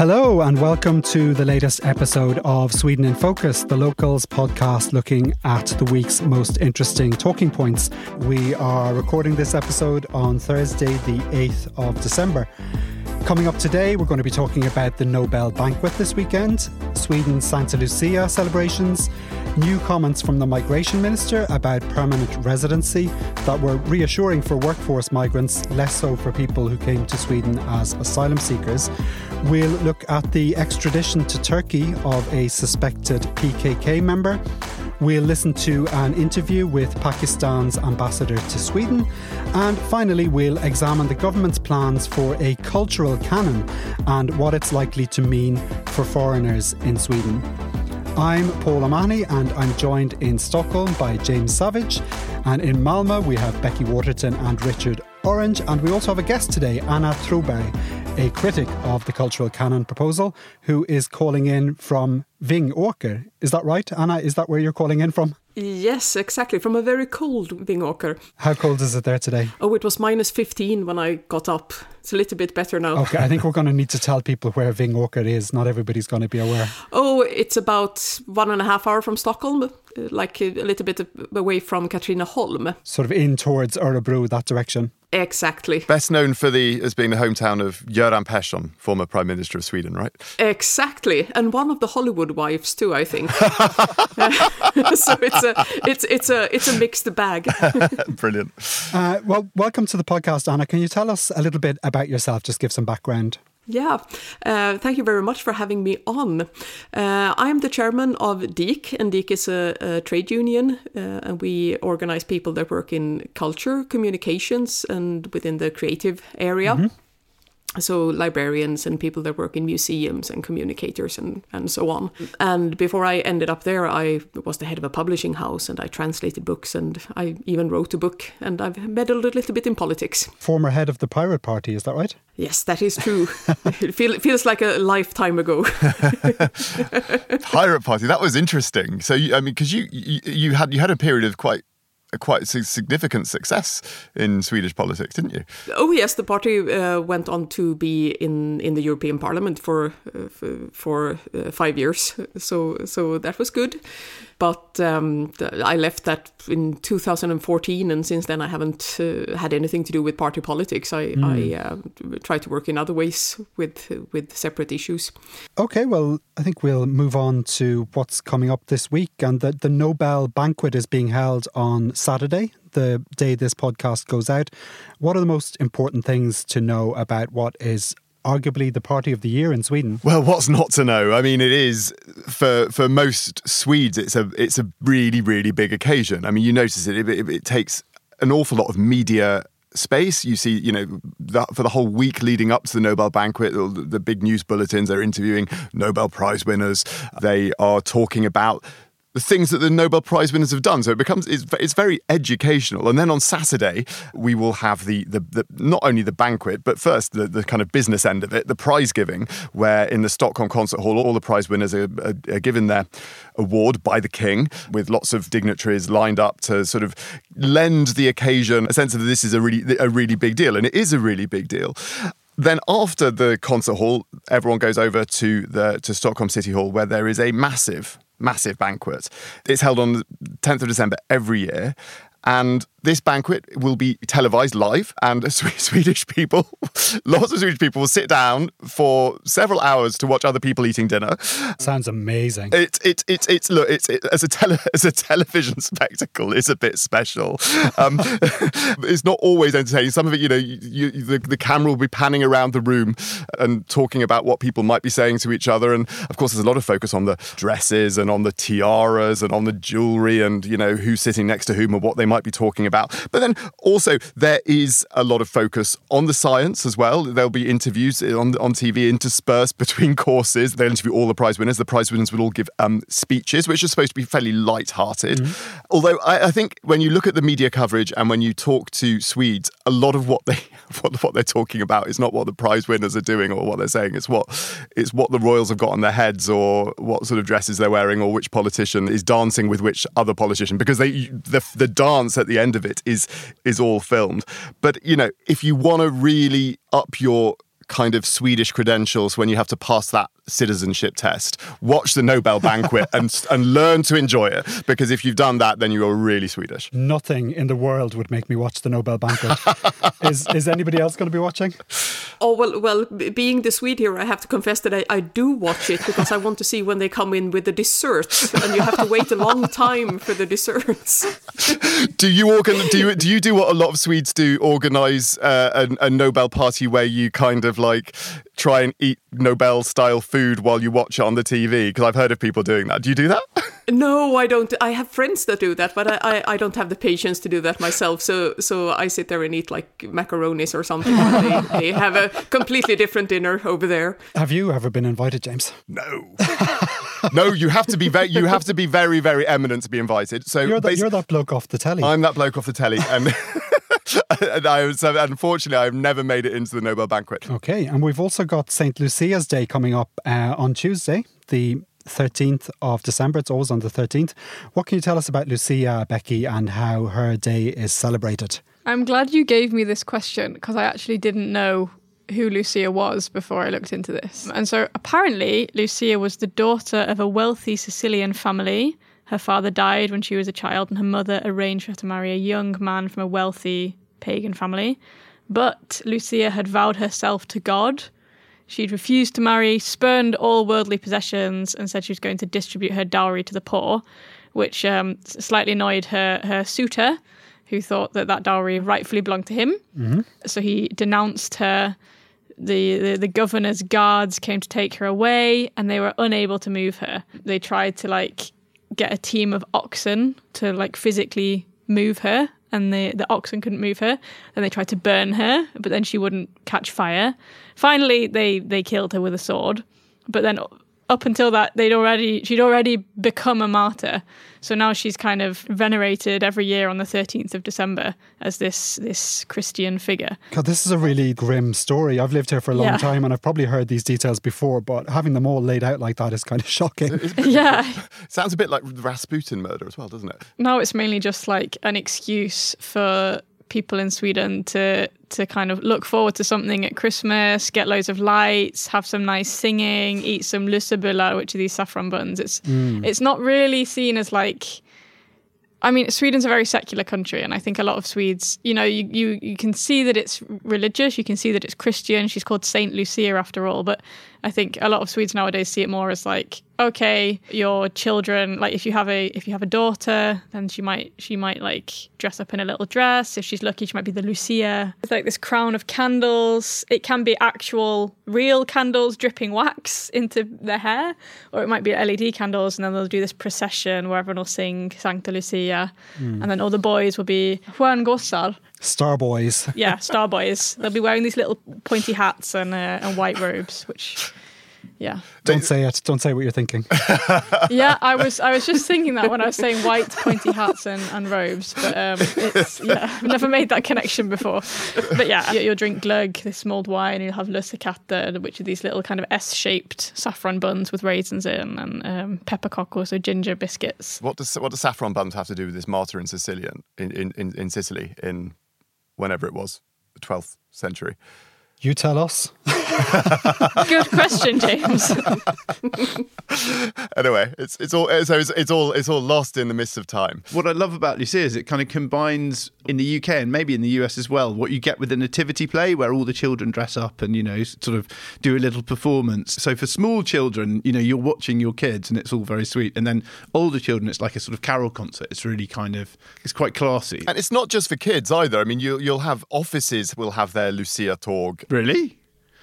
Hello, and welcome to the latest episode of Sweden in Focus, the locals podcast looking at the week's most interesting talking points. We are recording this episode on Thursday, the 8th of December. Coming up today, we're going to be talking about the Nobel banquet this weekend, Sweden's Santa Lucia celebrations, new comments from the migration minister about permanent residency that were reassuring for workforce migrants, less so for people who came to Sweden as asylum seekers. We'll look at the extradition to Turkey of a suspected PKK member. We'll listen to an interview with Pakistan's ambassador to Sweden. And finally, we'll examine the government's plans for a cultural canon and what it's likely to mean for foreigners in Sweden. I'm Paul O'Mahony and I'm joined in Stockholm by James Savage. And in Malmö, we have Becky Waterton and Richard Orange. And we also have a guest today, Anna Troberg, a critic of the cultural canon proposal, who is calling in from Vingåker. Is that right, Anna? Is that where you're calling in from? Yes, exactly. From a very cold Vingåker. How cold is it there today? Oh, it was minus 15 when I got up. It's a little bit better now. Okay, I think we're going to need to tell people where Vingåker is. Not everybody's going to be aware. Oh, it's about one and a half hour from Stockholm, like a little bit away from Katrineholm. Sort of in towards Örebro, that direction. Exactly. Best known for the as being the hometown of Göran Persson, former Prime Minister of Sweden, right? Exactly, and one of the Hollywood wives too, I think. so it's a it's it's a it's a mixed bag. Brilliant. Uh, well, welcome to the podcast, Anna. Can you tell us a little bit about yourself? Just give some background. Yeah, uh, thank you very much for having me on. Uh, I'm the chairman of DIK, and DIK is a, a trade union, uh, and we organize people that work in culture, communications, and within the creative area. Mm-hmm so librarians and people that work in museums and communicators and, and so on. And before I ended up there, I was the head of a publishing house and I translated books and I even wrote a book and I've meddled a little bit in politics. Former head of the Pirate Party, is that right? Yes, that is true. it, feel, it feels like a lifetime ago. Pirate Party, that was interesting. So, you, I mean, because you, you you had you had a period of quite a quite significant success in Swedish politics, didn't you? Oh yes, the party uh, went on to be in in the European Parliament for uh, for uh, five years, so so that was good. But um, I left that in 2014, and since then I haven't uh, had anything to do with party politics. I, mm. I uh, try to work in other ways with with separate issues. Okay, well, I think we'll move on to what's coming up this week, and the the Nobel banquet is being held on Saturday, the day this podcast goes out. What are the most important things to know about what is arguably the party of the year in Sweden. Well, what's not to know? I mean, it is for for most Swedes. It's a it's a really really big occasion. I mean, you notice it. It, it, takes an awful lot of media space. You see, you know, the, for the whole week leading up to the Nobel banquet, the, the big news bulletins, they're interviewing Nobel Prize winners. They are talking about the things that the Nobel Prize winners have done. So it becomes it's, it's very educational. And then on Saturday we will have the, the, the not only the banquet, but first the, the kind of business end of it, the prize giving, where in the Stockholm Concert Hall all the prize winners are, are, are given their award by the king, with lots of dignitaries lined up to sort of lend the occasion a sense of this is a really a really big deal, and it is a really big deal. Then after the concert hall, everyone goes over to the to Stockholm City Hall, where there is a massive massive banquet. It's held on the 10th of December every year. And this banquet will be televised live, and Swedish people, lots of Swedish people, will sit down for several hours to watch other people eating dinner. Sounds amazing. It's it's it's it's look it's it, as a tele as a television spectacle, it's a bit special. Um, it's not always entertaining. Some of it, you know, you, you, the the camera will be panning around the room and talking about what people might be saying to each other, and of course, there's a lot of focus on the dresses and on the tiaras and on the jewelry and you know who's sitting next to whom and what they might be talking about. But then also there is a lot of focus on the science as well. There'll be interviews on on TV interspersed between courses. They'll interview all the prize winners. The prize winners will all give um, speeches, which are supposed to be fairly light-hearted. Mm-hmm. Although I, I, think when you look at the media coverage and when you talk to Swedes, a lot of what they what, what they're talking about is not what the prize winners are doing or what they're saying. It's what it's what the royals have got on their heads or what sort of dresses they're wearing or which politician is dancing with which other politician because they the the dance at the end of it is is all filmed. But you know, if you want to really up your kind of Swedish credentials when you have to pass that citizenship test. Watch the Nobel banquet and and learn to enjoy it because if you've done that, then you are really Swedish. Nothing in the world would make me watch the Nobel banquet. is is anybody else going to be watching? Oh well, well, being the Swede here, I have to confess that I, I do watch it because I want to see when they come in with the desserts, and you have to wait a long time for the desserts. do you organ? Do you do you do what a lot of Swedes do? Organize uh, a, a Nobel party where you kind of like try and eat Nobel style food while you watch it on the TV? Because I've heard of people doing that. Do you do that? No, I don't. I have friends that do that, but I, I, I, don't have the patience to do that myself. So so I sit there and eat like macaronis or something. they, they have a completely different dinner over there. Have you ever been invited, James? No. no, you have to be very, you have to be very, very eminent to be invited. So you're, the, you're that bloke off the telly. I'm that bloke off the telly, and and I was, unfortunately, I've never made it into the Nobel banquet. Okay, and we've also got St. Lucia's Day coming up uh, on Tuesday, the 13th of December. It's always on the 13th. What can you tell us about Lucia, Becky, and how her day is celebrated? I'm glad you gave me this question because I actually didn't know who Lucia was before I looked into this. And so apparently, Lucia was the daughter of a wealthy Sicilian family her father died when she was a child, and her mother arranged for her to marry a young man from a wealthy pagan family. But Lucia had vowed herself to God. She'd refused to marry, spurned all worldly possessions, and said she was going to distribute her dowry to the poor, which um, slightly annoyed her, her suitor, who thought that that dowry rightfully belonged to him. Mm-hmm. So he denounced her. The, the, the governor's guards came to take her away, and they were unable to move her. They tried to like get a team of oxen to like physically move her and the, the oxen couldn't move her. Then they tried to burn her, but then she wouldn't catch fire. Finally, they, they killed her with a sword. But then up until that, they'd already she'd already become a martyr. So now she's kind of venerated every year on the 13th of December as this this Christian figure. God, this is a really grim story. I've lived here for a long yeah. time and I've probably heard these details before, but having them all laid out like that is kind of shocking. yeah. Sounds a bit like the Rasputin murder as well, doesn't it? No, it's mainly just like an excuse for people in Sweden to to kind of look forward to something at Christmas, get loads of lights, have some nice singing, eat some lussebullar, which are these saffron buns. It's mm. it's not really seen as like I mean, Sweden's a very secular country, and I think a lot of Swedes, you know, you, you, you can see that it's religious, you can see that it's Christian. She's called Saint Lucia after all, but I think a lot of Swedes nowadays see it more as like, okay, your children, like if you have a if you have a daughter, then she might she might like dress up in a little dress. If she's lucky, she might be the Lucia. It's like this crown of candles. It can be actual real candles dripping wax into their hair, or it might be LED candles, and then they'll do this procession where everyone will sing Sancta Lucia, mm. and then all the boys will be stjärngossar, Star Boys. Yeah, Star Boys. They'll be wearing these little pointy hats and uh, and white robes, which yeah. Don't say it. Don't say what you're thinking. yeah, I was I was just thinking that when I was saying white pointy hats and, and robes, but um, it's yeah, I've never made that connection before. But yeah, you'll drink glögg, this mulled wine, you'll have lussekatter, which are these little kind of S-shaped saffron buns with raisins in, and um, pepparkakor, so ginger biscuits. What does what does saffron buns have to do with this martyr in Sicilian in, in, in Sicily in whenever it was, the 12th century. You tell us. Good question, James. anyway, it's it's all so it's, it's all it's all lost in the mist of time. What I love about Lucia is it kind of combines in the UK and maybe in the US as well what you get with a nativity play where all the children dress up and you know sort of do a little performance. So for small children, you know, you're watching your kids and it's all very sweet, and then older children, it's like a sort of carol concert. It's really kind of it's quite classy. And it's not just for kids either. I mean, you you'll have offices will have their Lucia tåg Really?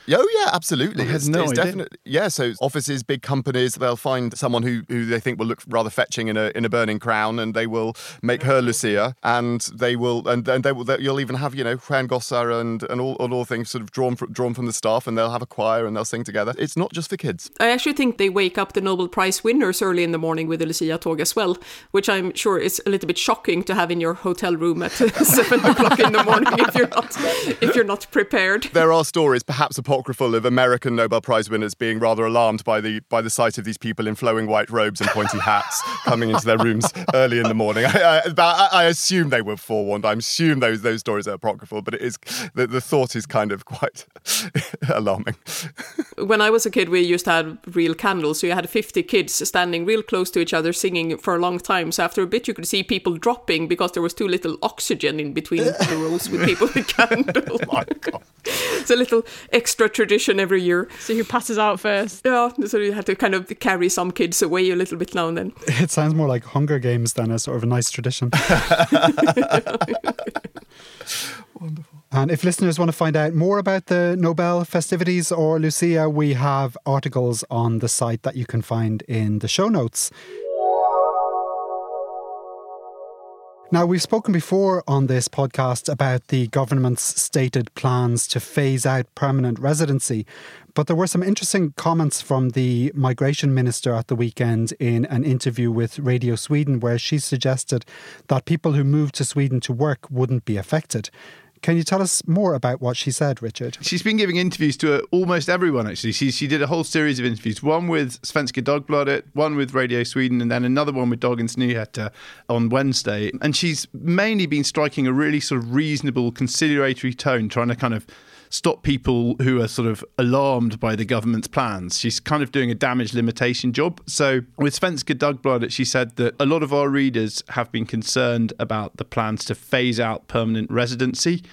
Oh yeah, absolutely. I had it's, no it's idea. definitely yeah. So offices, big companies, they'll find someone who, who they think will look rather fetching in a in a burning crown, and they will make her Lucia, and they will and, and they will. They, you'll even have you know stjärngossar and and all, all all things sort of drawn from, drawn from the staff, and they'll have a choir and they'll sing together. It's not just for kids. I actually think they wake up the Nobel Prize winners early in the morning with the Lucia tåg as well, which I'm sure is a little bit shocking to have in your hotel room at seven o'clock in the morning if you're not if you're not prepared. There are stories, perhaps apocryphal, of American Nobel Prize winners being rather alarmed by the by the sight of these people in flowing white robes and pointy hats coming into their rooms early in the morning. I, I, but I, I assume they were forewarned. I assume those those stories are apocryphal, but it is the, the thought is kind of quite alarming. When I was a kid, we used to have real candles, so you had 50 kids standing real close to each other singing for a long time. So after a bit, you could see people dropping because there was too little oxygen in between the rows with people with candles. My God. it's a little extra tradition every year. So who passes out first? Yeah, so you had to kind of carry some kids away a little bit now and then. It sounds more like Hunger Games than a sort of a nice tradition. Wonderful. And if listeners want to find out more about the Nobel festivities or Lucia, we have articles on the site that you can find in the show notes. Now, we've spoken before on this podcast about the government's stated plans to phase out permanent residency, but there were some interesting comments from the migration minister at the weekend in an interview with Radio Sweden, where she suggested that people who move to Sweden to work wouldn't be affected. Can you tell us more about what she said, Richard? She's been giving interviews to uh, almost everyone, actually. She, she did a whole series of interviews, one with Svenska Dagbladet, one with Radio Sweden, and then another one with Dagens Nyheter on Wednesday. And she's mainly been striking a really sort of reasonable, conciliatory tone, trying to kind of stop people who are sort of alarmed by the government's plans. She's kind of doing a damage limitation job. So with Svenska Dagbladet, she said that a lot of our readers have been concerned about the plans to phase out permanent residency.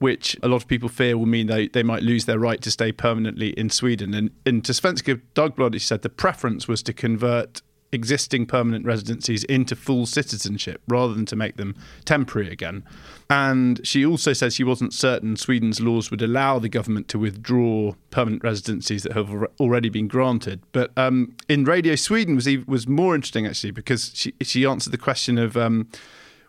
Which a lot of people fear will mean they, they might lose their right to stay permanently in Sweden. And, and to Svenska Dagbladet, she said the preference was to convert existing permanent residencies into full citizenship rather than to make them temporary again. And she also says she wasn't certain Sweden's laws would allow the government to withdraw permanent residencies that have already been granted. But um, in Radio Sweden was was more interesting actually because she she answered the question of um,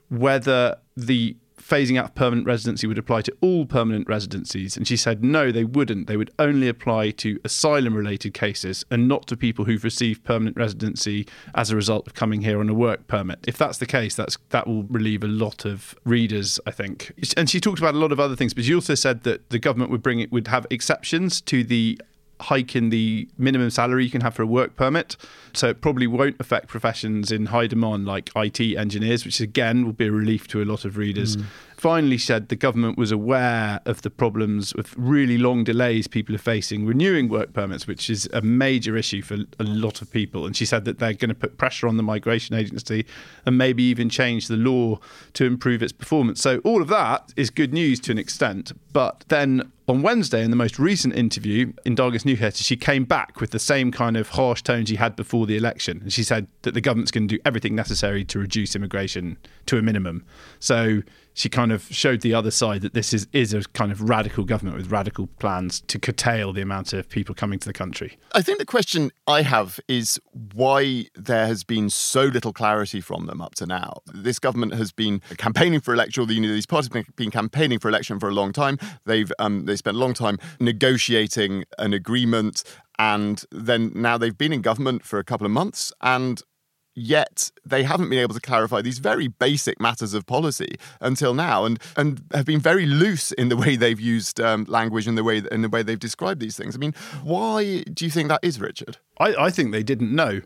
whether the phasing out permanent residency would apply to all permanent residencies. And she said, no, they wouldn't. They would only apply to asylum related cases and not to people who've received permanent residency as a result of coming here on a work permit. If that's the case, that's that will relieve a lot of readers, I think. And she talked about a lot of other things, but she also said that the government would bring it would have exceptions to the hike in the minimum salary you can have for a work permit. So it probably won't affect professions in high demand like IT engineers, which again will be a relief to a lot of readers. Mm. Finally, said the government was aware of the problems with really long delays people are facing renewing work permits, which is a major issue for a lot of people. And she said that they're going to put pressure on the migration agency and maybe even change the law to improve its performance. So all of that is good news to an extent. But then on Wednesday, in the most recent interview in Dagens Nyheter, she came back with the same kind of harsh tone she had before the election. And she said that the government's going to do everything necessary to reduce immigration to a minimum. So she kind of showed the other side that this is, is a kind of radical government with radical plans to curtail the amount of people coming to the country. I think the question I have is why there has been so little clarity from them up to now. This government has been campaigning for election, or the, you know, these parties have been campaigning for election for a long time. They've um, they spent a long time negotiating an agreement, and then now they've been in government for a couple of months, and yet they haven't been able to clarify these very basic matters of policy until now and and have been very loose in the way they've used um, language and the way in the way they've described these things i mean why do you think that is richard I, I think they didn't know.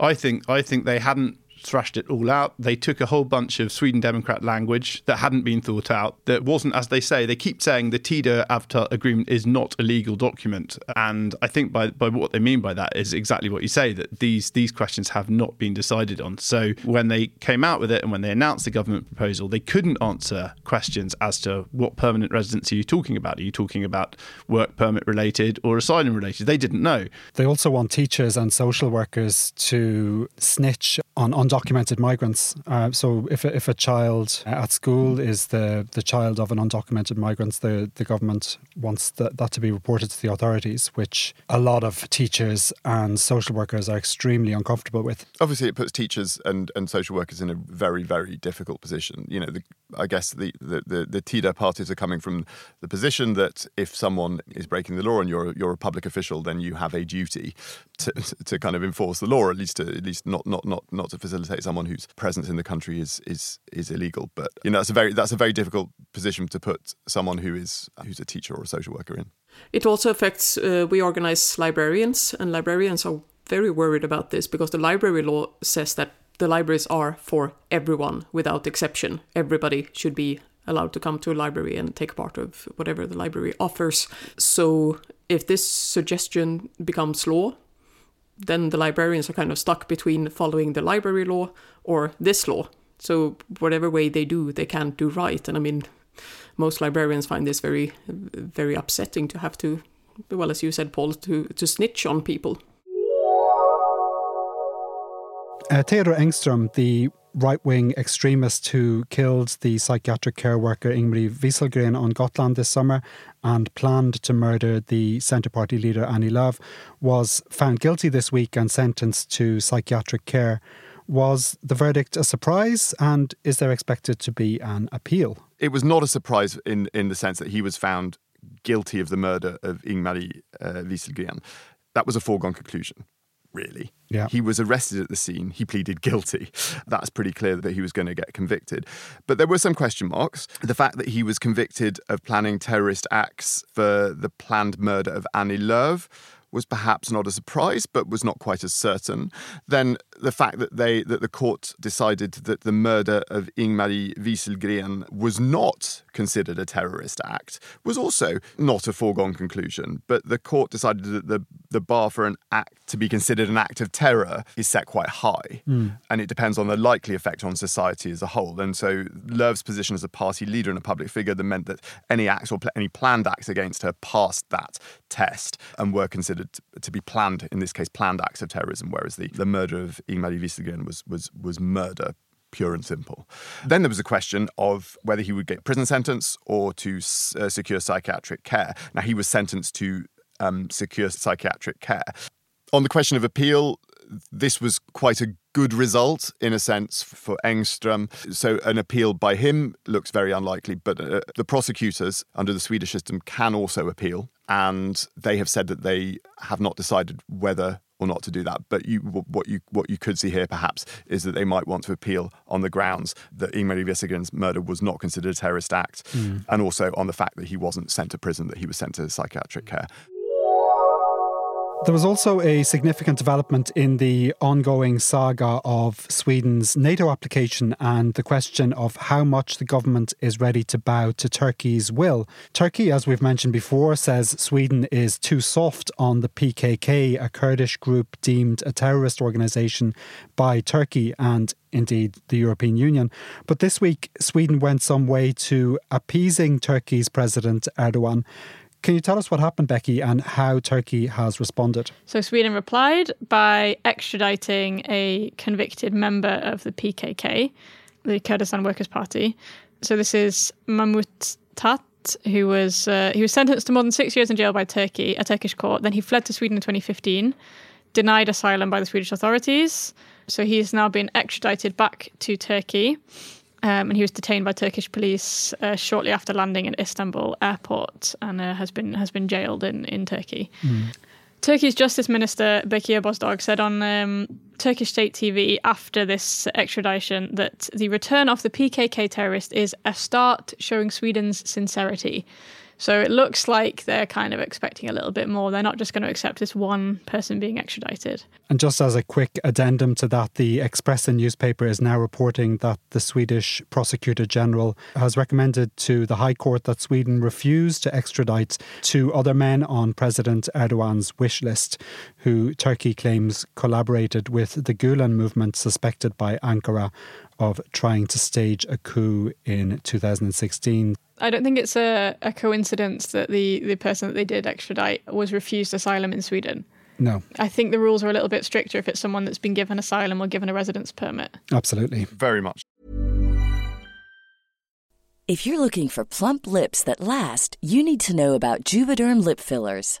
I think I think they hadn't thrashed it all out. They took a whole bunch of Sweden Democrat language that hadn't been thought out, that wasn't, as they say, they keep saying the Tidö Avtal agreement is not a legal document. And I think by, by what they mean by that is exactly what you say, that these, these questions have not been decided on. So when they came out with it and when they announced the government proposal, they couldn't answer questions as to what permanent residency are you talking about? Are you talking about work permit related or asylum related? They didn't know. They also want teachers and social workers to snitch on undocumented migrants. Uh, so if a, if a child at school is the, the child of an undocumented migrant, the, the government wants that, that to be reported to the authorities, which a lot of teachers and social workers are extremely uncomfortable with. Obviously, it puts teachers and, and social workers in a very, very difficult position. You know, the, I guess the, the, the, the Tidö parties are coming from the position that if someone is breaking the law and you're, you're a public official, then you have a duty to, to kind of enforce the law, at least to, at least not, not, not, not to facilitate someone whose presence in the country is, is, is illegal. But, you know, that's a very, that's a very difficult position to put someone who is, who's a teacher or a social worker in. It also affects, uh, we organize librarians, and librarians are very worried about this because the library law says that the libraries are for everyone without exception. Everybody should be allowed to come to a library and take part of whatever the library offers. So if this suggestion becomes law, then the librarians are kind of stuck between following the library law or this law. So whatever way they do, they can't do right. And I mean, most librarians find this very, very upsetting to have to, well, as you said, Paul, to, to snitch on people. Uh, Engström, the right wing extremist who killed the psychiatric care worker Ingmarie Wieselgren on Gotland this summer and planned to murder the Centre Party leader Annie Lööf, was found guilty this week and sentenced to psychiatric care. Was the verdict a surprise and is there expected to be an appeal? It was not a surprise in, in the sense that he was found guilty of the murder of Ingmarie uh, Wieselgren. That was a foregone conclusion really. Yeah. He was arrested at the scene. He pleaded guilty. That's pretty clear that he was going to get convicted. But there were some question marks. The fact that he was convicted of planning terrorist acts for the planned murder of Annie Lööf was perhaps not a surprise, but was not quite as certain. Then the fact that they that the court decided that the murder of Ingmarie Wieselgren was not considered a terrorist act was also not a foregone conclusion. But the court decided that the the bar for an act to be considered an act of terror is set quite high, mm. and it depends on the likely effect on society as a whole. And so Lööf's position as a party leader and a public figure that meant that any acts or pl- any planned acts against her passed that test and were considered to be planned, in this case, planned acts of terrorism, whereas the, the murder of Ingmarie Wieselgren was, was, was murder pure and simple. Then there was a question of whether he would get prison sentence or to uh, secure psychiatric care. Now, he was sentenced to um, secure psychiatric care. On the question of appeal, this was quite a good result in a sense for Engström. So an appeal by him looks very unlikely, but uh, the prosecutors under the Swedish system can also appeal. And they have said that they have not decided whether or not to do that. But you, what you what you could see here perhaps is that they might want to appeal on the grounds that Ingmarie Wieselgren's murder was not considered a terrorist act, mm. and also on the fact that he wasn't sent to prison, that he was sent to psychiatric care. There was also a significant development in the ongoing saga of Sweden's NATO application and the question of how much the government is ready to bow to Turkey's will. Turkey, as we've mentioned before, says Sweden is too soft on the PKK, a Kurdish group deemed a terrorist organisation by Turkey and indeed the European Union. But this week, Sweden went some way to appeasing Turkey's President Erdogan. Can you tell us what happened, Becky, and how Turkey has responded? So, Sweden replied by extraditing a convicted member of the PKK, the Kurdistan Workers' Party. So, this is Mahmut Tat, who was uh, he was sentenced to more than six years in jail by Turkey, a Turkish court. Then he fled to Sweden in 2015, denied asylum by the Swedish authorities. So he's now been extradited back to Turkey. Um, and he was detained by Turkish police uh, shortly after landing at Istanbul airport and uh, has been has been jailed in in Turkey. Mm. Turkey's Justice Minister Bekir Bozdağ said on um, Turkish state TV after this extradition that the return of the PKK terrorist is a start showing Sweden's sincerity. So it looks like they're kind of expecting a little bit more. They're not just going to accept this one person being extradited. And just as a quick addendum to that, the Expressen newspaper is now reporting that the Swedish Prosecutor General has recommended to the High Court that Sweden refuse to extradite two other men on President Erdogan's wish list, who Turkey claims collaborated with the Gulen movement suspected by Ankara of trying to stage a coup in 2016. I don't think it's a, a coincidence that the, the person that they did extradite was refused asylum in Sweden. No. I think the rules are a little bit stricter if it's someone that's been given asylum or given a residence permit. Absolutely. Very much. If you're looking for plump lips that last, you need to know about Juvederm lip fillers.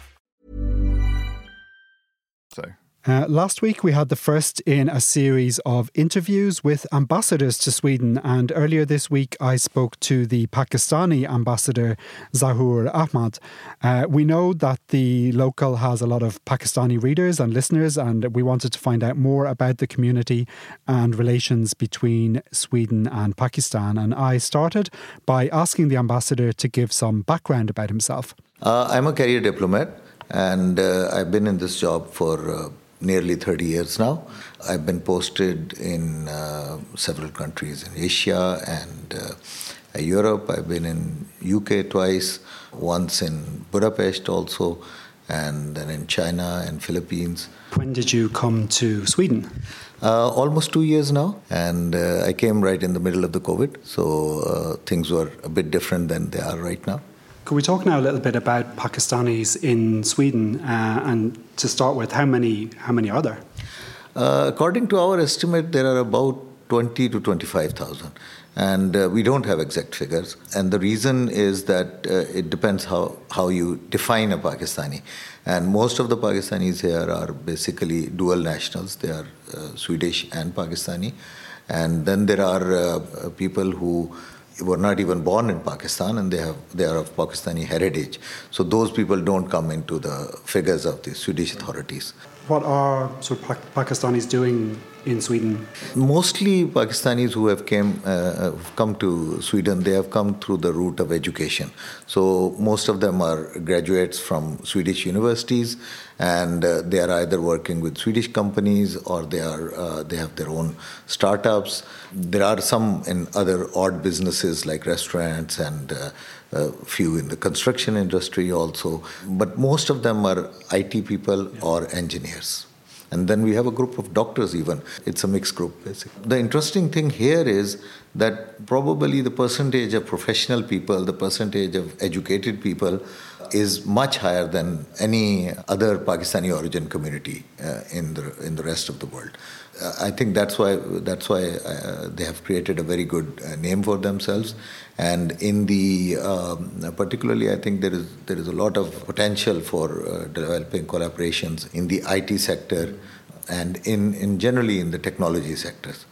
Uh, last week, we had the first in a series of interviews with ambassadors to Sweden. And earlier this week, I spoke to the Pakistani ambassador, Zahoor Ahmed. Uh, we know that the local has a lot of Pakistani readers and listeners, and we wanted to find out more about the community and relations between Sweden and Pakistan. And I started by asking the ambassador to give some background about himself. Uh, I'm a career diplomat, and uh, I've been in this job for uh, nearly 30 years now. I've been posted in uh, several countries in Asia and uh, Europe. I've been in UK twice, once in Budapest also, and then in China and Philippines. When did you come to Sweden? Uh, almost two years now, and uh, I came right in the middle of the COVID, so uh, things were a bit different than they are right now. Could we talk now a little bit about Pakistanis in Sweden? Uh, and to start with, how many how many are there? Uh, according to our estimate, there are about 20 to 25,000. And uh, we don't have exact figures. And the reason is that uh, it depends how, how you define a Pakistani. And most of the Pakistanis here are basically dual nationals, they are uh, Swedish and Pakistani. And then there are uh, people who were not even born in Pakistan and they have they are of Pakistani heritage. So those people don't come into the figures of the Swedish authorities. What are sort of Pa- Pakistanis doing in Sweden? Mostly Pakistanis who have came uh, have come to Sweden, they have come through the route of education. So most of them are graduates from Swedish universities, and uh, they are either working with Swedish companies or they are uh, they have their own startups. There are some in other odd businesses like restaurants and. A few in the construction industry also, but most of them are IT people or engineers. And then we have a group of doctors, even. It's a mixed group, basically. The interesting thing here is that probably the percentage of professional people, the percentage of educated people, is much higher than any other Pakistani origin community uh, in the in the rest of the world. I think that's why that's why uh, they have created a very good uh, name for themselves. And in the um, particularly, I think there is there is a lot of potential for uh, developing collaborations in the IT sector and in, in generally in the technology sectors.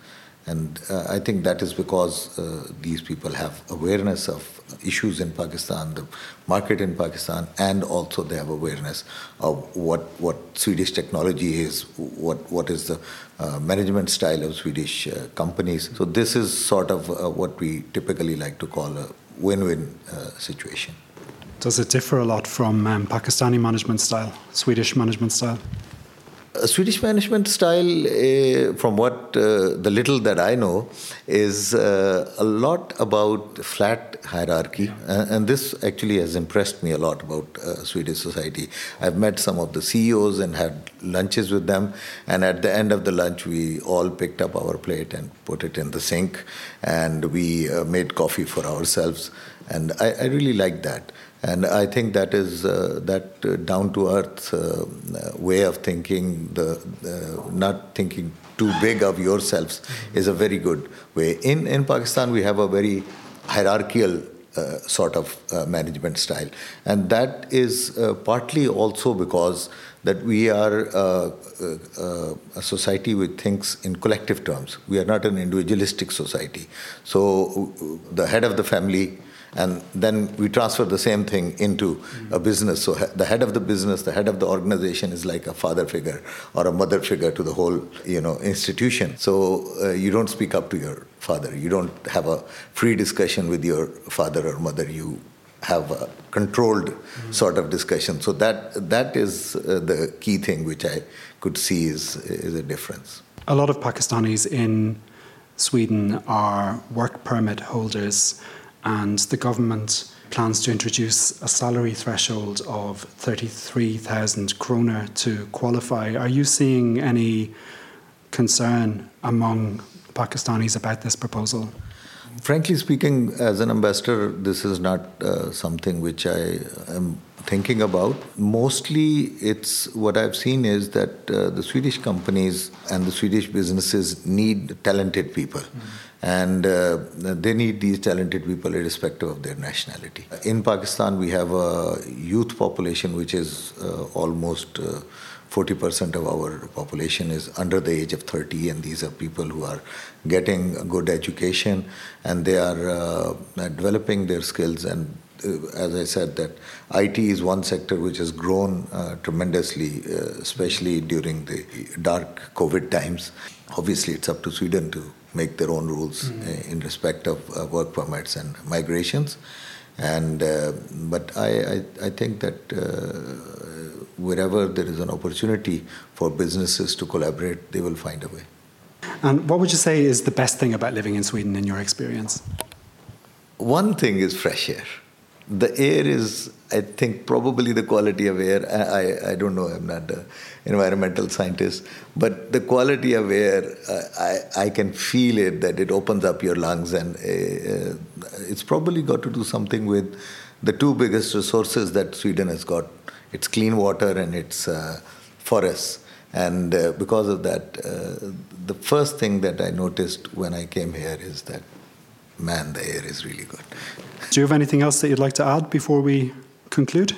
And uh, I think that is because uh, these people have awareness of issues in Pakistan, the market in Pakistan, and also they have awareness of what, what Swedish technology is, what, what is the uh, management style of Swedish uh, companies. So, this is sort of uh, what we typically like to call a win win uh, situation. Does it differ a lot from um, Pakistani management style, Swedish management style? A Swedish management style, uh, from what uh, the little that I know, is uh, a lot about flat hierarchy, and this actually has impressed me a lot about Swedish society. I've met some of the CEOs and had lunches with them, and at the end of the lunch, we all picked up our plate and put it in the sink, and we made coffee for ourselves, and I, I really like that. And I think that is uh, that uh, down to earth uh, way of thinking, the not thinking too big of yourselves, is a very good way. In in Pakistan, we have a very hierarchical uh, sort of uh, management style, and that is uh, partly also because that we are a society which thinks in collective terms. We are not an individualistic society. So the head of the family and then we transfer the same thing into a business. So the head of the business, the head of the organization is like a father figure or a mother figure to the whole, you know, institution. So uh, you don't speak up to your father. You don't have a free discussion with your father or mother. You have a controlled mm-hmm. sort of discussion. So that that is uh, the key thing which I could see is is a difference. A lot of Pakistanis in Sweden are work permit holders and the government plans to introduce a salary threshold of 33,000 kroner to qualify. Are you seeing any concern among Pakistanis about this proposal? Frankly speaking, as an ambassador, this is not uh, something which I am thinking about. Mostly, it's what I've seen is that uh, the Swedish companies and the Swedish businesses need talented people. Mm-hmm and uh, they need these talented people irrespective of their nationality. In Pakistan, we have a youth population which is uh, almost uh, 40% of our population is under the age of 30, and these are people who are getting a good education and they are uh, developing their skills. And as I said, that IT is one sector which has grown uh, tremendously, especially during the dark COVID times. Obviously, it's up to Sweden to make their own rules mm. in respect of uh, work permits and migrations. And uh, but I, I, I think that wherever there is an opportunity for businesses to collaborate, they will find a way. And what would you say is the best thing about living in Sweden in your experience? One thing is fresh air. The air is, I think, probably the quality of air. I, I don't know, I'm not an environmental scientist, but the quality of air, uh, I, I can feel it that it opens up your lungs, and uh, it's probably got to do something with the two biggest resources that Sweden has got it's clean water and it's uh, forests. And uh, because of that, uh, the first thing that I noticed when I came here is that, man, the air is really good. Do you have anything else that you'd like to add before we conclude?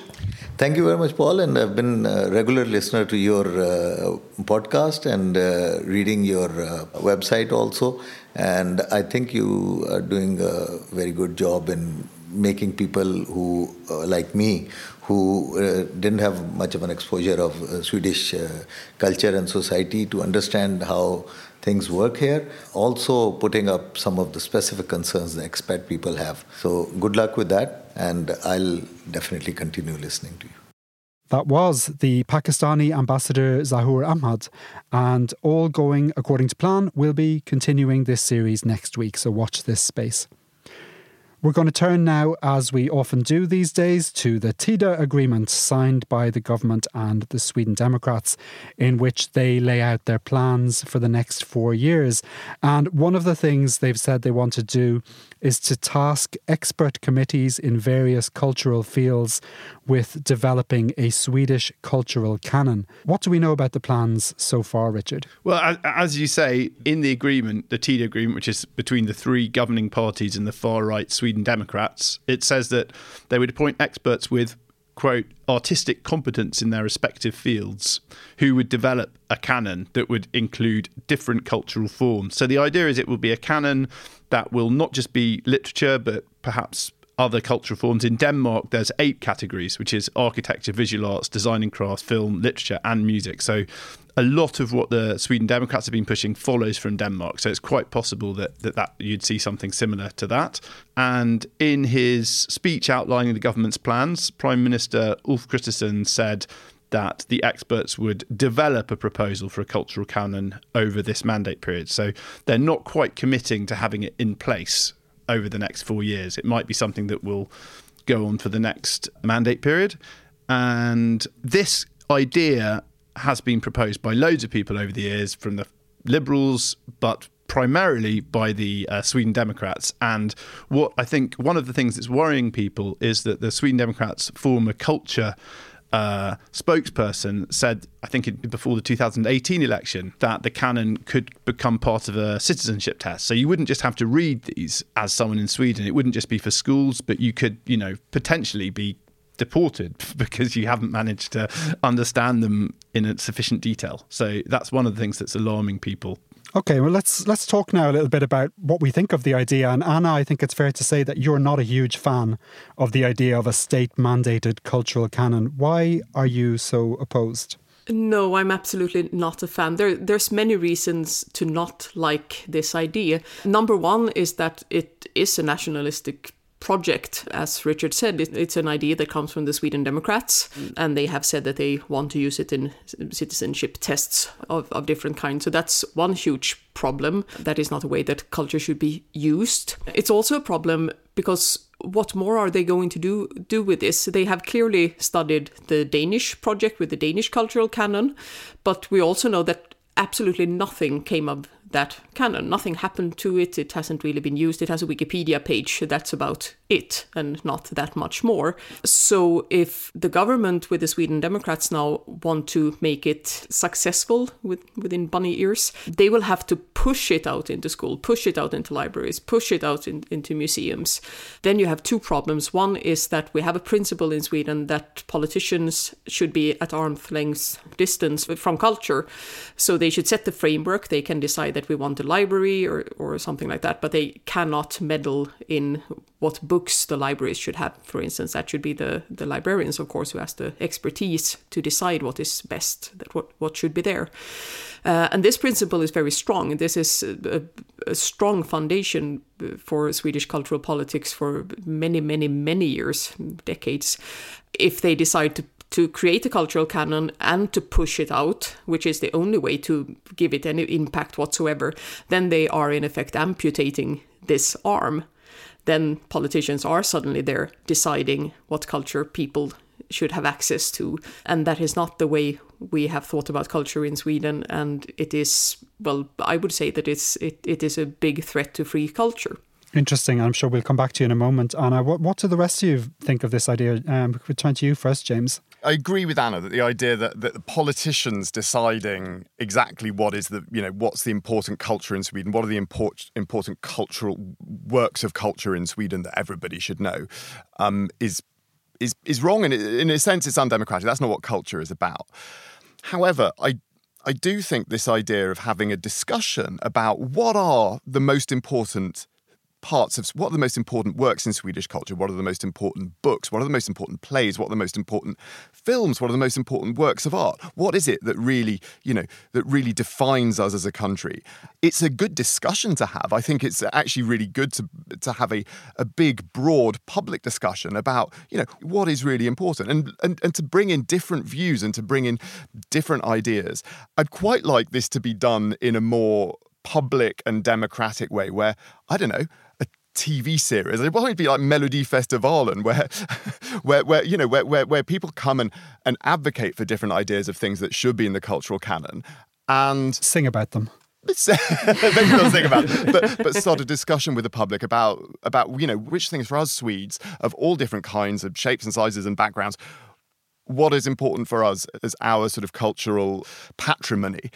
Thank you very much, Paul. And I've been a regular listener to your uh, podcast and uh, reading your uh, website also. And I think you are doing a very good job in making people who, uh, like me, who uh, didn't have much of an exposure of uh, Swedish culture and society to understand how things work here. Also, putting up some of the specific concerns the expat people have. So, good luck with that, and I'll definitely continue listening to you. That was the Pakistani ambassador Zahoor Ahmed, and all going according to plan, we'll be continuing this series next week, so watch this space. We're going to turn now, as we often do these days, to the Tidö agreement signed by the government and the Sweden Democrats, in which they lay out their plans for the next four years. And one of the things they've said they want to do is to task expert committees in various cultural fields with developing a Swedish cultural canon. What do we know about the plans so far, Richard? Well, as you say, in the agreement, the Tidö agreement, which is between the three governing parties and the far right Sweden Democrats, it says that they would appoint experts with quote, artistic competence in their respective fields who would develop a canon that would include different cultural forms. So the idea is it will be a canon that will not just be literature, but perhaps other cultural forms. In Denmark, there's eight categories, which is architecture, visual arts, design and crafts, film, literature, and music. So a lot of what the Sweden Democrats have been pushing follows from Denmark. So it's quite possible that, that, that you'd see something similar to that. And in his speech outlining the government's plans, Prime Minister Ulf Kristersson said that the experts would develop a proposal for a cultural canon over this mandate period. So they're not quite committing to having it in place over the next four years. It might be something that will go on for the next mandate period. And this idea has been proposed by loads of people over the years, from the Liberals, but primarily by the uh, Sweden Democrats. And what I think one of the things that's worrying people is that the Sweden Democrats form a culture. Uh, spokesperson said, I think before the 2018 election, that the canon could become part of a citizenship test. So you wouldn't just have to read these as someone in Sweden. It wouldn't just be for schools, but you could, you know, potentially be deported because you haven't managed to understand them in sufficient detail. So that's one of the things that's alarming people. Okay, well let's let's talk now a little bit about what we think of the idea. And Anna, I think it's fair to say that you're not a huge fan of the idea of a state mandated cultural canon. Why are you so opposed? No, I'm absolutely not a fan. There, there's many reasons to not like this idea. Number one is that it is a nationalistic project. As Richard said, it's an idea that comes from the Sweden Democrats, mm. and they have said that they want to use it in citizenship tests of, of different kinds. So that's one huge problem. That is not a way that culture should be used. It's also a problem because what more are they going to do do with this? They have clearly studied the Danish project with the Danish cultural canon, but we also know that absolutely nothing came of that canon. Nothing happened to it. It hasn't really been used. It has a Wikipedia page. That's about it, and not that much more. So, if the government with the Sweden Democrats now want to make it successful with, within bunny ears, they will have to push it out into school, push it out into libraries, push it out in, into museums. Then you have two problems. One is that we have a principle in Sweden that politicians should be at arm's length distance from culture. So they should set the framework. They can decide that that we want a library or, or something like that, but they cannot meddle in what books the libraries should have. For instance, that should be the, the librarians, of course, who has the expertise to decide what is best, that what, what should be there. Uh, and this principle is very strong. This is a, a, strong foundation for Swedish cultural politics for many, many, many years, decades. If they decide to to create a cultural canon and to push it out, which is the only way to give it any impact whatsoever, then they are in effect amputating this arm. Then politicians are suddenly there deciding what culture people should have access to. And that is not the way we have thought about culture in Sweden. And it is, well, I would say that it's, it, it is a big threat to free culture. Interesting. I'm sure we'll come back to you in a moment. Anna, what, what do the rest of you think of this idea? Um, we turn to you first, James. I agree with Anna that the idea that, that the politicians deciding exactly what is the, you know, what's the important culture in Sweden, what are the import, important cultural works of culture in Sweden that everybody should know, um, is, is, is wrong. And in a sense, it's undemocratic. That's not what culture is about. However, I I do think this idea of having a discussion about what are the most important parts of what are the most important works in Swedish culture? What are the most important books? What are the most important plays? What are the most important films? What are the most important works of art? What is it that really, you know, that really defines us as a country? It's a good discussion to have. I think it's actually really good to to have a, a big, broad public discussion about, you know, what is really important and, and and to bring in different views and to bring in different ideas. I'd quite like this to be done in a more public and democratic way where, I don't know, TV series. It won't be like Melodifestivalen where, where, where you know, where, where, where people come and, and advocate for different ideas of things that should be in the cultural canon and sing about them. Maybe not think about but, but start a discussion with the public about about you know which things for us Swedes of all different kinds of shapes and sizes and backgrounds what is important for us as our sort of cultural patrimony.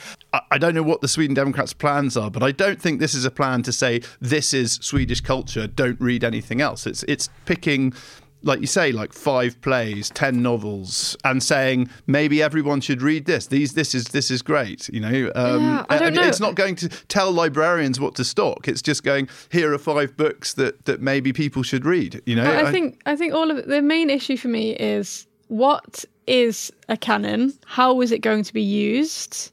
I don't know what the Sweden Democrats' plans are, but I don't think this is a plan to say this is Swedish culture. Don't read anything else. It's it's picking like you say, like five plays, ten novels, and saying maybe everyone should read this. These, this is this is great. You know, um, Yeah, I don't know. It's not going to tell librarians what to stock. It's just going here are five books that that maybe people should read. You know, But I think I think all of it, the main issue for me is what is a canon? How is it going to be used?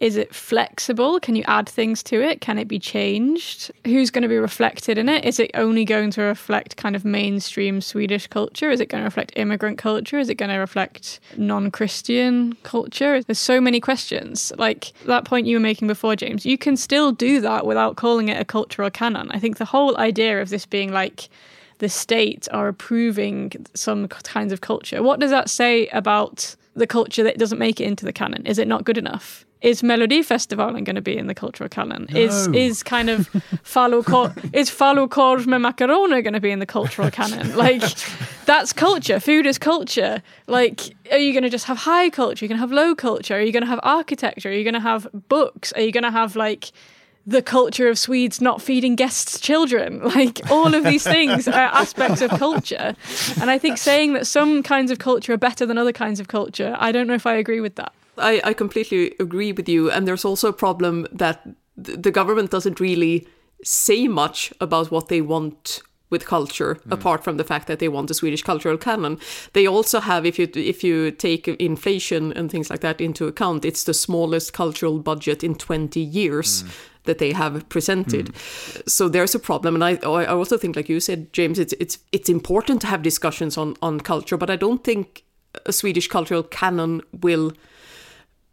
Is it flexible? Can you add things to it? Can it be changed? Who's going to be reflected in it? Is it only going to reflect kind of mainstream Swedish culture? Is it going to reflect immigrant culture? Is it going to reflect non Christian culture? There's so many questions. Like that point you were making before, James, you can still do that without calling it a cultural canon. I think the whole idea of this being like, the state are approving some kinds of culture. What does that say about the culture that doesn't make it into the canon? Is it not good enough? Is Melodifestivalen going to be in the cultural canon? Is is kind of falukorv is falukorv med macaroni going to be in the cultural canon? Like that's culture. Food is culture. Like are you going to just have high culture? Are you going to have low culture? Are you going to have architecture? Are you going to have books? Are you going to have like the culture of Swedes not feeding guests children. Like all of these things are aspects of culture. And I think saying that some kinds of culture are better than other kinds of culture, I don't know if I agree with that. I, I completely agree with you. And there's also a problem that th- the government doesn't really say much about what they want with culture hmm. apart from the fact that they want a Swedish cultural canon they also have if you if you take inflation and things like that into account it's the smallest cultural budget in 20 years hmm. That they have presented hmm. so there's a problem and I I also think like you said James it's it's it's important to have discussions on on culture but I don't think a Swedish cultural canon will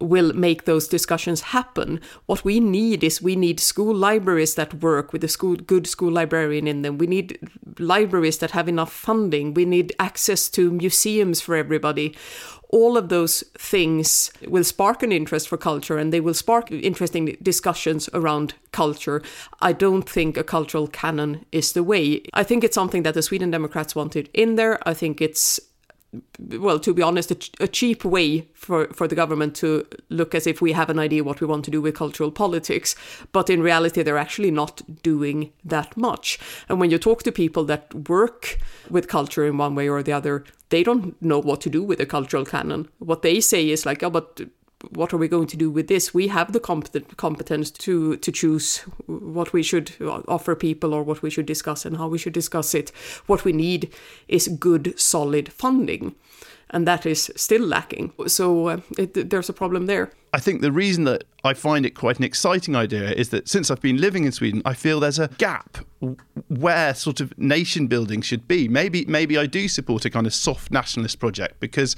will make those discussions happen. What we need is we need school libraries that work with a school good school librarian in them. We need libraries that have enough funding. We need access to museums for everybody. All of those things will spark an interest for culture and they will spark interesting discussions around culture. I don't think a cultural canon is the way. I think it's something that the Sweden Democrats wanted in there. I think it's well, to be honest, a, ch- a cheap way for, for the government to look as if we have an idea what we want to do with cultural politics. But in reality, they're actually not doing that much. And when you talk to people that work with culture in one way or the other, they don't know what to do with a cultural canon. What they say is like, oh, but what are we going to do with this? We have the competence to to choose what we should offer people or what we should discuss and how we should discuss it. What we need is good, solid funding, and that is still lacking. So uh, it, there's a problem there. I think the reason that I find it quite an exciting idea is that since I've been living in Sweden, I feel there's a gap where sort of nation building should be. Maybe maybe I do support a kind of soft nationalist project because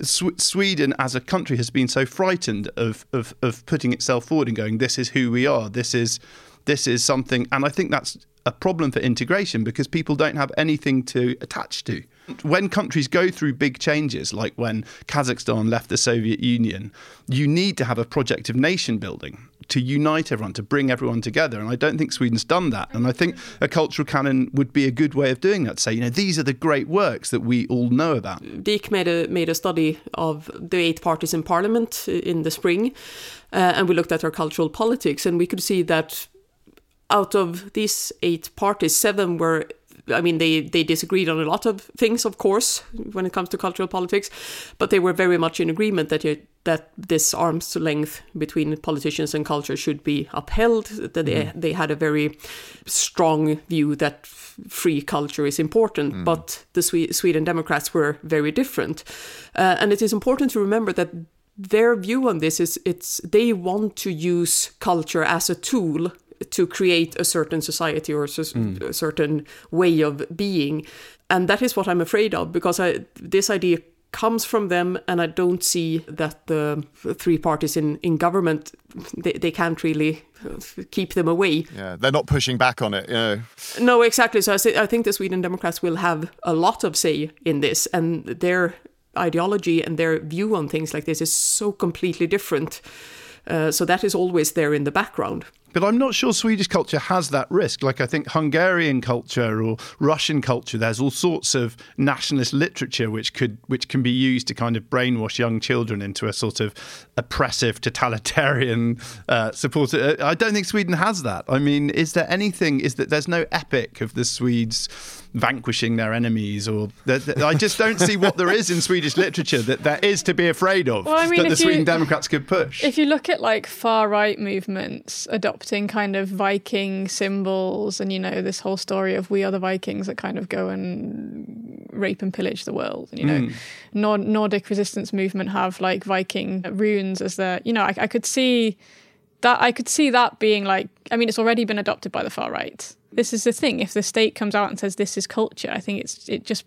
Sweden as a country has been so frightened of, of of putting itself forward and going, this is who we are. This is this is something, and I think that's a problem for integration because people don't have anything to attach to. When countries go through big changes, like when Kazakhstan left the Soviet Union, you need to have a project of nation building to unite everyone, to bring everyone together. And I don't think Sweden's done that. And I think a cultural canon would be a good way of doing that. Say, you know, these are the great works that we all know about. DIK made a made a study of the eight parties in parliament in the spring, uh, and we looked at our cultural politics, and we could see that out of these eight parties, seven were. I mean, they, they disagreed on a lot of things, of course, when it comes to cultural politics, but they were very much in agreement that you, that this arm's length between politicians and culture should be upheld. That they mm-hmm. they had a very strong view that free culture is important, mm. but the Swe- Sweden Democrats were very different, uh, and it is important to remember that their view on this is it's they want to use culture as a tool to create a certain society or cer- a certain way of being and that is what i'm afraid of because I, this idea comes from them and i don't see that the three parties in, in government they, they can't really keep them away Yeah, they're not pushing back on it. You know. no, exactly. So I, say, I think the Sweden Democrats will have a lot of say in this, and their ideology and their view on things like this is so completely different. Uh, so that is always there in the background. But I'm not sure Swedish culture has that risk. Like I think Hungarian culture or Russian culture, there's all sorts of nationalist literature which could which can be used to kind of brainwash young children into a sort of oppressive, totalitarian uh, support. Uh, I don't think Sweden has that. I mean, is there anything? Is that there's no epic of the Swedes vanquishing their enemies, or I just don't see what there is in Swedish literature that there is to be afraid of well, I mean, that the Sweden you, Democrats could push. If you look at like far right movements adopting kind of Viking symbols, and you know this whole story of we are the Vikings that kind of go and rape and pillage the world, and you know mm. Nord- Nordic resistance movement have like Viking runes as their, you know, I, I could see that I could see that being like I mean it's already been adopted by the far right this is the thing. If the state comes out and says this is culture, I think it's it just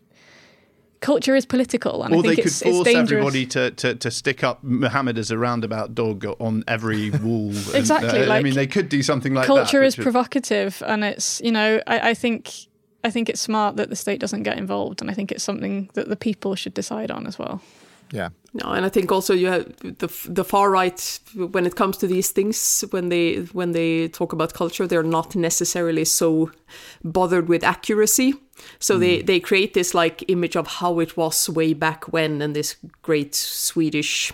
culture is political, and or I think they could it's, force it's everybody to, to, to stick up Muhammad as a roundabout dog on every wall. exactly. And, uh, like, I mean, they could do something like culture that. Culture is provocative, and it's you know I, I think I think it's smart that the state doesn't get involved, and I think it's something that the people should decide on as well. Yeah. No, and I think also you have the the far right when it comes to these things when they when they talk about culture they're not necessarily so bothered with accuracy. So mm. they they create this like image of how it was way back when and this great Swedish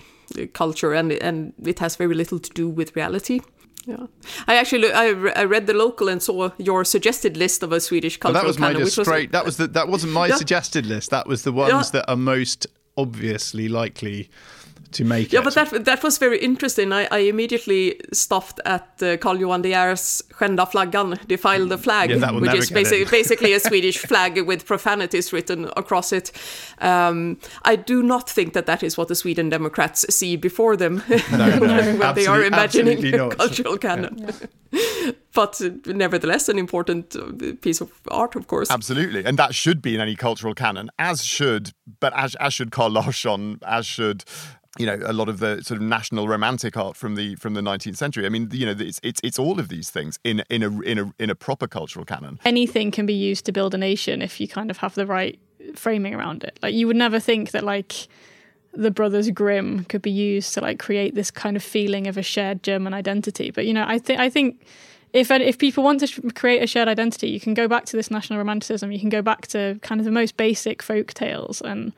culture and and it has very little to do with reality. Yeah, I actually I, re- I read the local and saw your suggested list of a Swedish culture. Well, that was canon, my just straight. Was, that was the, that wasn't my yeah. suggested list. That was the ones yeah. that are most obviously likely to make yeah, it. but that that was very interesting. I, I immediately stopped at uh, Carl Johan De Geer's Skända flaggan, defile the flag, yeah, which is basic, basically a Swedish flag with profanities written across it. Um, I do not think that that is what the Sweden Democrats see before them no, no, when they are imagining cultural canon. Yeah. But nevertheless, an important uh, piece of art, of course. Absolutely, and that should be in any cultural canon, as should, but as, as should Carl Larsson, as should you know a lot of the sort of national romantic art from the from the 19th century. I mean you know it's it's it's all of these things in in a in a in a proper cultural canon. Anything can be used to build a nation if you kind of have the right framing around it. Like you would never think that like the brothers grimm could be used to like create this kind of feeling of a shared german identity but you know i think i think if if people want to create a shared identity you can go back to this national romanticism you can go back to kind of the most basic folk tales and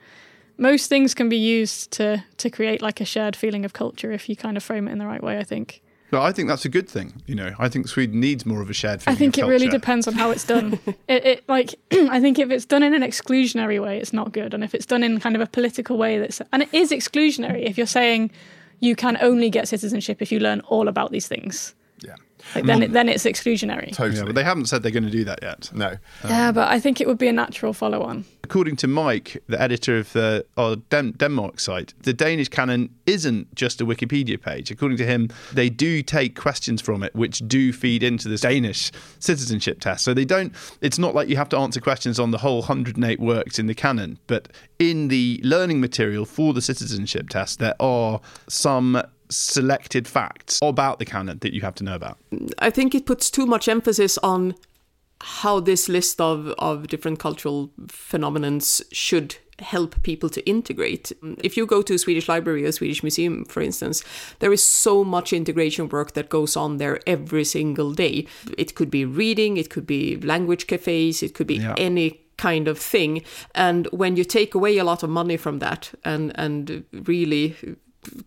most things can be used to to create like a shared feeling of culture if you kind of frame it in the right way. I think. No, I think that's a good thing. You know, I think Sweden needs more of a shared feeling. I think it really depends on how it's done. it, it, like I think if it's done in an exclusionary way, it's not good, and if it's done in kind of a political way that's and it is exclusionary if you're saying you can only get citizenship if you learn all about these things. Yeah. Like then, it, then it's exclusionary. Totally. Yeah, but they haven't said they're going to do that yet. No. Um, yeah, but I think it would be a natural follow-on. According to Mike, the editor of the oh, Den- Denmark site, the Danish canon isn't just a Wikipedia page. According to him, they do take questions from it, which do feed into the Danish citizenship test. So they don't. It's not like you have to answer questions on the whole 108 works in the canon, but in the learning material for the citizenship test, there are some selected facts about the canon that you have to know about? I think it puts too much emphasis on how this list of, of different cultural phenomenons should help people to integrate. If you go to a Swedish library or Swedish museum, for instance, there is so much integration work that goes on there every single day. It could be reading, it could be language cafes, it could be yeah. any kind of thing. And when you take away a lot of money from that and and really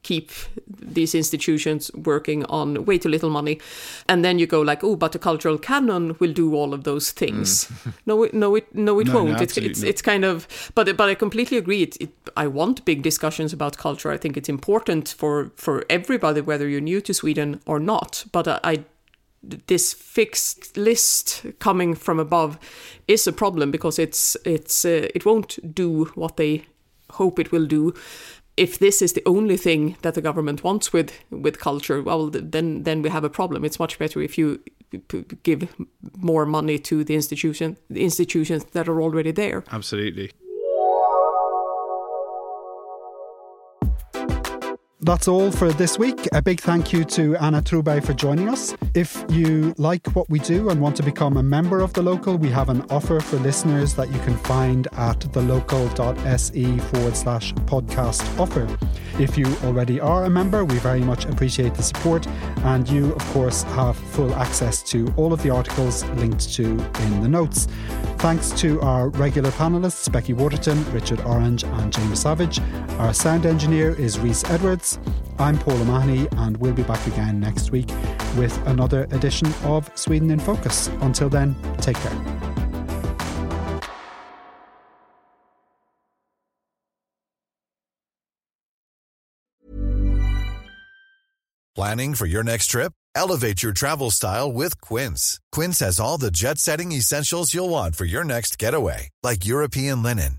keep these institutions working on way too little money. And then you go like oh but the cultural canon will do all of those things. Mm. no it, no it no it no, won't. No, it's, it's, it's kind of but but i completely agree. It, it, i want big discussions about culture. I think it's important for for everybody whether you're new to sweden or not. But i, I this fixed list coming from above is a problem because it's it's uh, it won't do what they hope it will do if this is the only thing that the government wants with with culture, well, then then we have a problem. It's much better if you give more money to the institution the institutions that are already there. Absolutely. That's all for this week. A big thank you to Anna Troberg for joining us. If you like what we do and want to become a member of The Local, we have an offer for listeners that you can find at thelocal.se forward slash podcast offer. If you already are a member, we very much appreciate the support, and you, of course, have full access to all of the articles linked to in the notes. Thanks to our regular panelists, Becky Waterton, Richard Orange, and James Savage. Our sound engineer is Reese Edwards. I'm Paul O'Mahony, and we'll be back again next week with another edition of Sweden in Focus. Until then, take care. Planning for your next trip? Elevate your travel style with Quince. Quince has all the jet setting essentials you'll want for your next getaway, like European linen,